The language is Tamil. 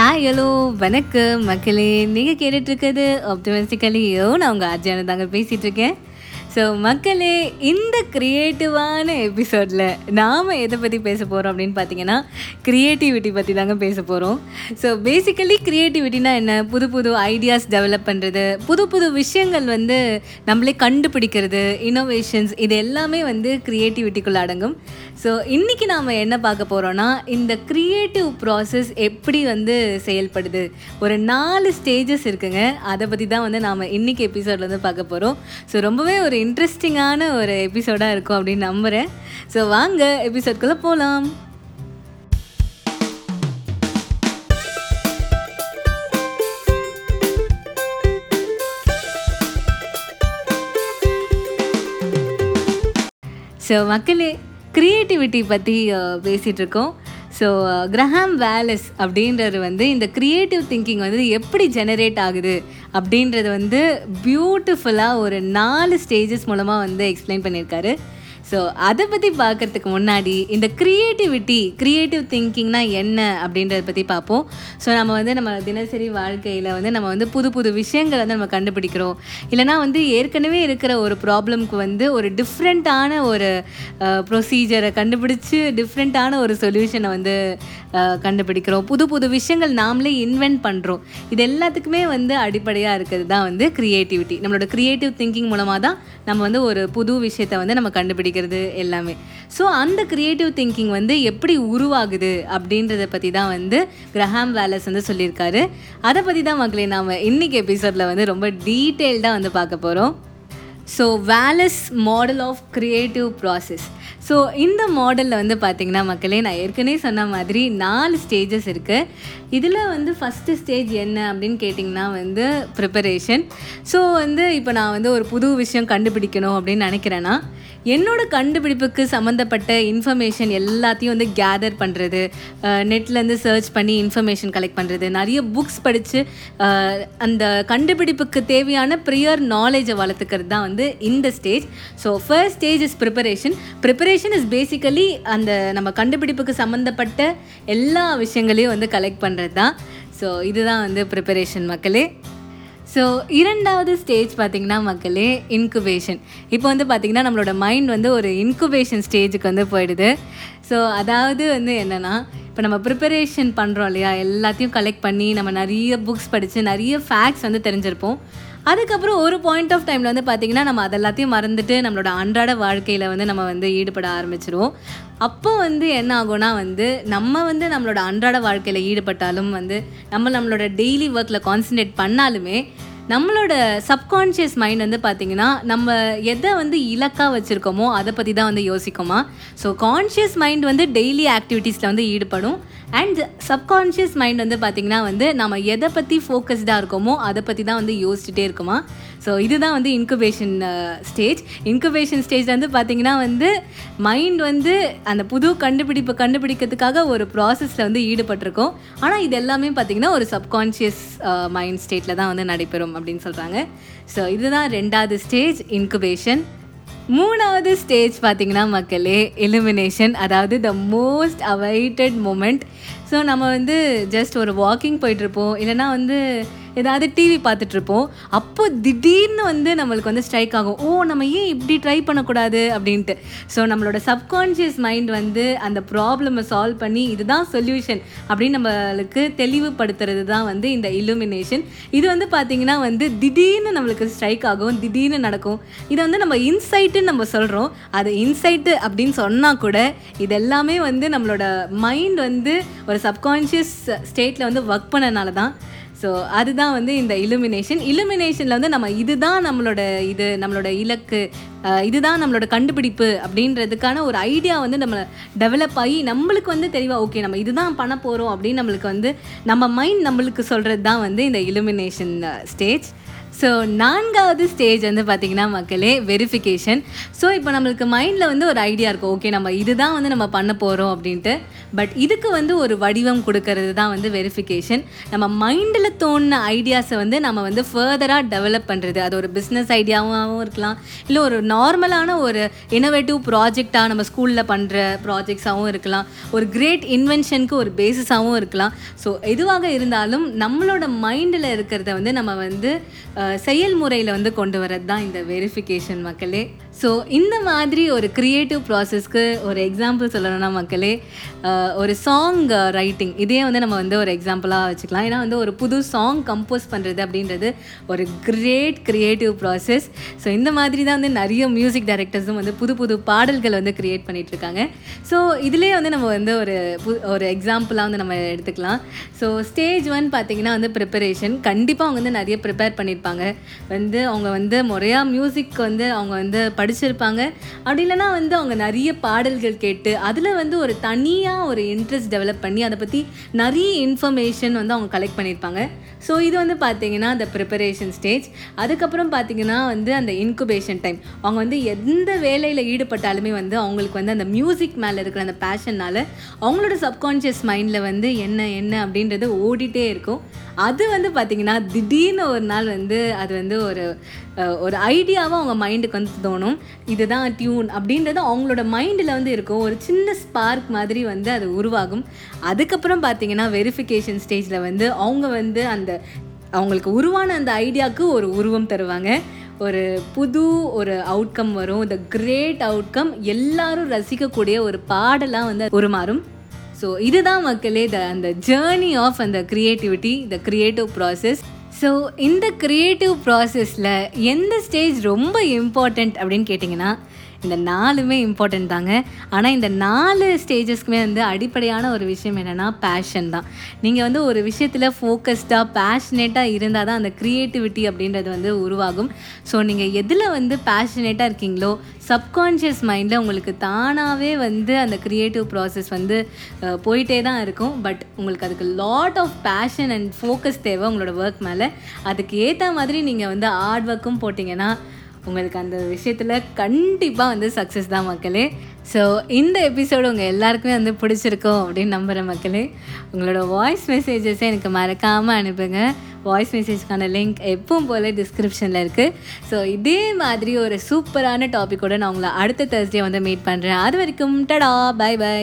ஹாய் ஹலோ வணக்கம். மக்களே நீங்கள் கேட்டுட்ருக்கிறது ஆப்டமிஸ்டிக்கலியோ நான் உங்கள் அர்ஜான தாங்க பேசிகிட்ருக்கேன் ஸோ மக்களே இந்த க்ரியேட்டிவான எபிசோடில் நாம் எதை பற்றி பேச போகிறோம் அப்படின்னு பார்த்தீங்கன்னா க்ரியேட்டிவிட்டி பற்றி தாங்க பேச போகிறோம் ஸோ பேசிக்கலி க்ரியேட்டிவிட்டினா என்ன? புது புது ஐடியாஸ் டெவலப் பண்ணுறது புது புது விஷயங்கள் வந்து நம்மளே கண்டுபிடிக்கிறது இன்னோவேஷன்ஸ் இது எல்லாமே வந்து க்ரியேட்டிவிட்டிக்குள்ளே அடங்கும். ஸோ இன்றைக்கி நாம் என்ன பார்க்க போகிறோன்னா இந்த க்ரியேட்டிவ் ப்ராசஸ் எப்படி வந்து செயல்படுது? ஒரு நாலு ஸ்டேஜஸ் இருக்குங்க. அதை பற்றி தான் வந்து நாம் இன்றைக்கி எபிசோடில் வந்து பார்க்க போகிறோம் ஸோ ரொம்பவே ஒரு இன்ட்ரெஸ்டிங்கான ஒரு எபிசோடாக இருக்கும் அப்படின்னு நம்புகிறேன் ஸோ வாங்க எபிசோட்குள்ளே போகலாம் ஸோ மக்களே க்ரியேட்டிவிட்டி பற்றி பேசிகிட்டு இருக்கோம் ஸோ கிரஹாம் வேலஸ் அப்படின்றது வந்து இந்த க்ரியேட்டிவ் திங்கிங் வந்து எப்படி ஜெனரேட் ஆகுது? அப்படின்றது வந்து பியூட்டிஃபுல்லாக ஒரு நாலு ஸ்டேஜஸ் மூலமாக வந்து எக்ஸ்பிளைன் பண்ணியிருக்காரு. ஸோ அதை பற்றி பார்க்குறதுக்கு முன்னாடி இந்த க்ரியேட்டிவிட்டி க்ரியேட்டிவ் திங்கிங்னா என்ன அப்படின்றத பற்றி பார்ப்போம் ஸோ நம்ம வந்து நம்ம தினசரி வாழ்க்கையில் வந்து நம்ம வந்து புது புது விஷயங்களை வந்து நம்ம கண்டுபிடிக்கிறோம். இல்லைனா வந்து ஏற்கனவே இருக்கிற ஒரு ப்ராப்ளம்க்கு வந்து ஒரு டிஃப்ரெண்ட்டான ஒரு ப்ரொசீஜரை கண்டுபிடிச்சி டிஃப்ரெண்ட்டான ஒரு சொல்யூஷனை வந்து கண்டுபிடிக்கிறோம். புது புது விஷயங்கள் நாமளே இன்வென்ட் பண்ணுறோம் இது எல்லாத்துக்குமே வந்து அடிப்படையாக இருக்கிறது தான் வந்து க்ரியேட்டிவிட்டி நம்மளோட க்ரியேட்டிவ் திங்கிங் மூலமாக தான் நம்ம வந்து ஒரு புது விஷயத்தை வந்து நம்ம கண்டுபிடிக்கிறது எல்லாமே. ஸோ அந்த க்ரியேட்டிவ் திங்கிங் வந்து எப்படி உருவாகுது அப்படின்றத பற்றி தான் வந்து கிரஹாம் வேலஸ் வந்து சொல்லியிருக்காரு. அதை பற்றி தான் மக்களே நாம் இன்னைக்கு எபிசோடில் வந்து ரொம்ப டீட்டெயில்டாக வந்து பார்க்க போகிறோம் so Wallas model of creative process so இந்த மாடலில் வந்து பார்த்திங்கன்னா மக்களே நான் ஏற்கனவே சொன்ன மாதிரி நாலு ஸ்டேஜஸ் இருக்குது இதில் வந்து ஃபஸ்ட்டு ஸ்டேஜ் என்ன அப்படின்னு கேட்டிங்கன்னா வந்து ப்ரிப்பரேஷன் ஸோ வந்து இப்போ நான் வந்து ஒரு புது விஷயம் கண்டுபிடிக்கணும் அப்படின்னு நினைக்கிறேன்னா என்னோட கண்டுபிடிப்புக்கு சம்மந்தப்பட்ட இன்ஃபர்மேஷன் எல்லாத்தையும் வந்து கேதர் பண்ணுறது நெட்லேருந்து சர்ச் பண்ணி இன்ஃபர்மேஷன் கலெக்ட் பண்ணுறது நிறைய புக்ஸ் படித்து அந்த கண்டுபிடிப்புக்கு தேவையான ப்ரியர் நாலேஜை வளர்த்துக்கிறது தான் வந்து இந்த stage so first stage is preparation preparation is basically அந்த நம்ம கண்டுபிடிப்புக்கு சம்மந்தப்பட்ட எல்லா விஷயங்களையும் வந்து கலெக்ட் பண்ணுறது தான். ஸோ இதுதான் வந்து ப்ரிப்பரேஷன் மக்களே. ஸோ இரண்டாவது ஸ்டேஜ் பார்த்திங்கன்னா மக்களே இன்குபேஷன் இப்போ வந்து பார்த்திங்கன்னா நம்மளோட மைண்ட் வந்து ஒரு இன்குபேஷன் ஸ்டேஜுக்கு வந்து போயிடுது. ஸோ அதாவது வந்து என்னென்னா இப்போ நம்ம ப்ரிப்பரேஷன் பண்ணுறோம் இல்லையா? எல்லாத்தையும் கலெக்ட் பண்ணி நம்ம நிறைய புக்ஸ் படித்து நிறைய ஃபேக்ட்ஸ் வந்து தெரிஞ்சிருப்போம். அதுக்கப்புறம் ஒரு பாயிண்ட் ஆஃப் டைமில் வந்து பார்த்திங்கன்னா நம்ம அதெல்லாத்தையும் மறந்துட்டு நம்மளோட அன்றாட வாழ்க்கையில் வந்து நம்ம வந்து ஈடுபட ஆரம்பிச்சிருவோம். அப்போ வந்து என்ன ஆகும்னா வந்து நம்ம வந்து நம்மளோட அன்றாட வாழ்க்கையில் ஈடுபட்டாலும் வந்து நம்ம நம்மளோட டெய்லி ஒர்க்கில் கான்சன்ட்ரேட் பண்ணாலுமே நம்மளோட சப்கான்ஷியஸ் மைண்ட் வந்து பார்த்திங்கன்னா நம்ம எதை வந்து இலக்காக வச்சுருக்கோமோ அதை பற்றி தான் வந்து யோசிக்குமா? ஸோ கான்ஷியஸ் மைண்ட் வந்து டெய்லி ஆக்டிவிட்டீஸில் வந்து ஈடுபடும். அண்ட் சப்கான்ஷியஸ் மைண்ட் வந்து பார்த்திங்கன்னா வந்து நம்ம எதை பற்றி ஃபோக்கஸ்டாக இருக்கோமோ அதை பற்றி தான் வந்து யோசிச்சுட்டே இருக்குமா? ஸோ இதுதான் வந்து இன்குபேஷன் ஸ்டேஜ் இன்குபேஷன் ஸ்டேஜ் வந்து பார்த்திங்கன்னா வந்து மைண்ட் வந்து அந்த புது கண்டுபிடிப்பை கண்டுபிடிக்கிறதுக்காக ஒரு ப்ராசஸில் வந்து ஈடுபட்டிருக்கோம். ஆனால் இது எல்லாமே பார்த்திங்கன்னா ஒரு சப்கான்ஷியஸ் மைண்ட் ஸ்டேட்டில் தான் வந்து நடைபெறும் அப்படின்னு சொல்கிறாங்க ஸோ இதுதான் ரெண்டாவது ஸ்டேஜ் இன்குபேஷன் மூணாவது ஸ்டேஜ் பார்த்தீங்கன்னா மக்களே எலிமினேஷன் அதாவது the most awaited moment so நம்ம வந்து ஜஸ்ட் ஒரு வாக்கிங் போயிட்டுருப்போம் இல்லைனா வந்து ஏதாவது டிவி பார்த்துட்ருப்போம். அப்போ திடீர்னு வந்து நம்மளுக்கு வந்து ஸ்ட்ரைக் ஆகும். ஓ நம்ம ஏன் இப்படி ட்ரை பண்ணக்கூடாது அப்படின்ட்டு. ஸோ நம்மளோட சப்கான்ஷியஸ் மைண்ட் வந்து அந்த ப்ராப்ளமை சால்வ் பண்ணி இதுதான் சொல்யூஷன் அப்படின்னு நம்மளுக்கு தெளிவுபடுத்துறது தான் வந்து இந்த இலுமினேஷன் இது வந்து பார்த்திங்கன்னா வந்து திடீர்னு நம்மளுக்கு ஸ்ட்ரைக் ஆகும் திடீர்னு நடக்கும். இதை வந்து நம்ம இன்சைட்டுன்னு நம்ம சொல்கிறோம் அது இன்சைட்டு அப்படின்னு சொன்னால் கூட இது எல்லாமே வந்து நம்மளோட மைண்ட் வந்து ஒரு சப்கான்ஷியஸ் ஸ்டேட்டில் வந்து ஒர்க் பண்ணனால தான். ஸோ அதுதான் வந்து இந்த இலுமினேஷன் இலுமினேஷனில் வந்து நம்ம இதுதான் நம்மளோட இது நம்மளோட இலக்கு இதுதான் நம்மளோட கண்டுபிடிப்பு அப்படின்றதுக்கான ஒரு ஐடியா வந்து நம்ம டெவலப் ஆகி நம்மளுக்கு வந்து தெளிவாக ஓகே நம்ம இதுதான் பண்ண போகிறோம் அப்படின்னு நம்மளுக்கு வந்து நம்ம மைண்ட் நம்மளுக்கு சொல்கிறது தான் வந்து இந்த இலுமினேஷன் ஸ்டேஜ் ஸோ நான்காவது ஸ்டேஜ் வந்து பார்த்திங்கன்னா மக்களே வெரிஃபிகேஷன் ஸோ இப்போ நம்மளுக்கு மைண்டில் வந்து ஒரு ஐடியா இருக்கும். ஓகே நம்ம இதுதான் வந்து நம்ம பண்ண போகிறோம் அப்படின்ட்டு. பட் இதுக்கு வந்து ஒரு வடிவம் கொடுக்கறது தான் வந்து வெரிஃபிகேஷன் நம்ம மைண்டில் தோணின ஐடியாஸை வந்து நம்ம வந்து ஃபர்தராக டெவலப் பண்ணுறது அது ஒரு பிஸ்னஸ் ஐடியாவாகவும் இருக்கலாம். இல்லை ஒரு நார்மலான ஒரு இனோவேட்டிவ் ப்ராஜெக்டாக நம்ம ஸ்கூலில் பண்ணுற ப்ராஜெக்ட்ஸாகவும் இருக்கலாம். ஒரு கிரேட் இன்வென்ஷனுக்கு ஒரு பேசிஸாகவும் இருக்கலாம். ஸோ எதுவாக இருந்தாலும் நம்மளோட மைண்டில் இருக்கிறத வந்து நம்ம வந்து செயல்முறையில் வந்து கொண்டு வரது தான் இந்த வெரிஃபிகேஷன் மக்களே. ஸோ இந்த மாதிரி ஒரு க்ரியேட்டிவ் ப்ராசஸ்க்கு ஒரு எக்ஸாம்பிள் சொல்லணும்னா மக்களே ஒரு சாங் ரைட்டிங் இதே வந்து நம்ம வந்து ஒரு எக்ஸாம்பிளாக வச்சுக்கலாம். ஏன்னா வந்து ஒரு புது சாங் கம்போஸ் பண்ணுறது அப்படின்றது ஒரு கிரேட் க்ரியேட்டிவ் ப்ராசஸ் ஸோ இந்த மாதிரி தான் வந்து நிறைய மியூசிக் டைரக்டர்ஸும் வந்து புது புது பாடல்கள் வந்து க்ரியேட் பண்ணிகிட்ருக்காங்க இருக்காங்க. ஸோ இதுலேயே வந்து நம்ம வந்து ஒரு பு ஒரு எக்ஸாம்பிளாக வந்து நம்ம எடுத்துக்கலாம். ஸோ ஸ்டேஜ் ஒன் பார்த்தீங்கன்னா வந்து ப்ரிப்பரேஷன் கண்டிப்பாக அவங்க வந்து நிறைய ப்ரிப்பேர் பண்ணியிருப்பாங்க வந்து அவங்க வந்து முறையாக மியூசிக் வந்து அவங்க வந்து படிச்சிருப்பாங்க. அப்படி இல்லைன்னா வந்து அவங்க நிறைய பாடல்கள் கேட்டு அதில் வந்து ஒரு தனியாக ஒரு இன்ட்ரெஸ்ட் டெவலப் பண்ணி அதை பற்றி நிறைய இன்ஃபர்மேஷன் வந்து அவங்க கலெக்ட் பண்ணியிருப்பாங்க ஸோ இது வந்து பார்த்தீங்கன்னா அந்த ப்ரிப்பரேஷன் ஸ்டேஜ் அதுக்கப்புறம் பார்த்தீங்கன்னா வந்து அந்த இன்குபேஷன் டைம் அவங்க வந்து எந்த வேலையில் ஈடுபட்டாலுமே வந்து அவங்களுக்கு வந்து அந்த மியூசிக் மேலே இருக்கிற அந்த பேஷன்னால் அவங்களோட சப்கான்ஷியஸ் மைண்டில் வந்து என்ன என்ன அப்படின்றது ஓடிட்டே இருக்கும். அது வந்து பார்த்திங்கன்னா திடீர்னு ஒரு நாள் வந்து அது வந்து ஒரு ஒரு ஐடியாவாக அவங்க மைண்டுக்கு வந்து தோணும். இதுதான் டியூன் அப்படின்றது அவங்களோட மைண்டில் வந்து இருக்கும். ஒரு சின்ன ஸ்பார்க் மாதிரி வந்து அது உருவாகும். அதுக்கப்புறம் பார்த்தீங்கன்னா வெரிஃபிகேஷன் ஸ்டேஜில் வந்து அவங்க வந்து அந்த அவங்களுக்கு உருவான அந்த ஐடியாவுக்கு ஒரு உருவம் தருவாங்க. ஒரு புது ஒரு அவுட்கம் வரும். இந்த கிரேட் அவுட்கம் எல்லாரும் ரசிக்கக்கூடிய ஒரு பாடலாக வந்து உருமாறும். ஸோ இதுதான் மக்களே த அந்த ஜேர்னி ஆஃப் அந்த creativity the creative process so இந்த க்ரியேட்டிவ் ப்ராசஸில் எந்த ஸ்டேஜ் ரொம்ப இம்பார்ட்டண்ட் அப்படின்னு கேட்டிங்கன்னா இந்த நாலுமே இம்பார்ட்டண்ட் தாங்க. ஆனால் இந்த நாலு ஸ்டேஜஸ்க்குமே வந்து அடிப்படையான ஒரு விஷயம் என்னென்னா பேஷன் தான். நீங்கள் வந்து ஒரு விஷயத்தில் ஃபோக்கஸ்டாக பேஷனேட்டாக இருந்தால் தான் அந்த க்ரியேட்டிவிட்டி அப்படின்றது வந்து உருவாகும். ஸோ நீங்கள் எதில் வந்து பேஷனேட்டாக இருக்கீங்களோ சப்கான்ஷியஸ் மைண்டில் உங்களுக்கு தானாகவே வந்து அந்த க்ரியேட்டிவ் ப்ராசஸ் வந்து போயிட்டே தான் இருக்கும். பட் உங்களுக்கு அதுக்கு lot of passion and focus தேவை உங்களோட ஒர்க் மேலே. அதுக்கு ஏற்ற மாதிரி நீங்கள் வந்து ஹார்ட் ஒர்க்கும் போட்டிங்கன்னா உங்களுக்கு அந்த விஷயத்தில் கண்டிப்பாக வந்து சக்ஸஸ் தான் மக்களே. ஸோ இந்த எபிசோடு உங்கள் எல்லாருக்குமே வந்து பிடிச்சிருக்கோம் அப்படின்னு நம்புகிறேன் மக்களே. உங்களோட வாய்ஸ் மெசேஜஸை எனக்கு மறக்காமல் அனுப்புங்க. வாய்ஸ் மெசேஜ்க்கான லிங்க் எப்பவும் போல் டிஸ்கிரிப்ஷனில் இருக்குது ஸோ இதே மாதிரி ஒரு சூப்பரான டாப்பிக்கோட நான் உங்களை அடுத்த தேர்ஸ்டே வந்து மீட் பண்ணுறேன் அது வரைக்கும் டடா பை பை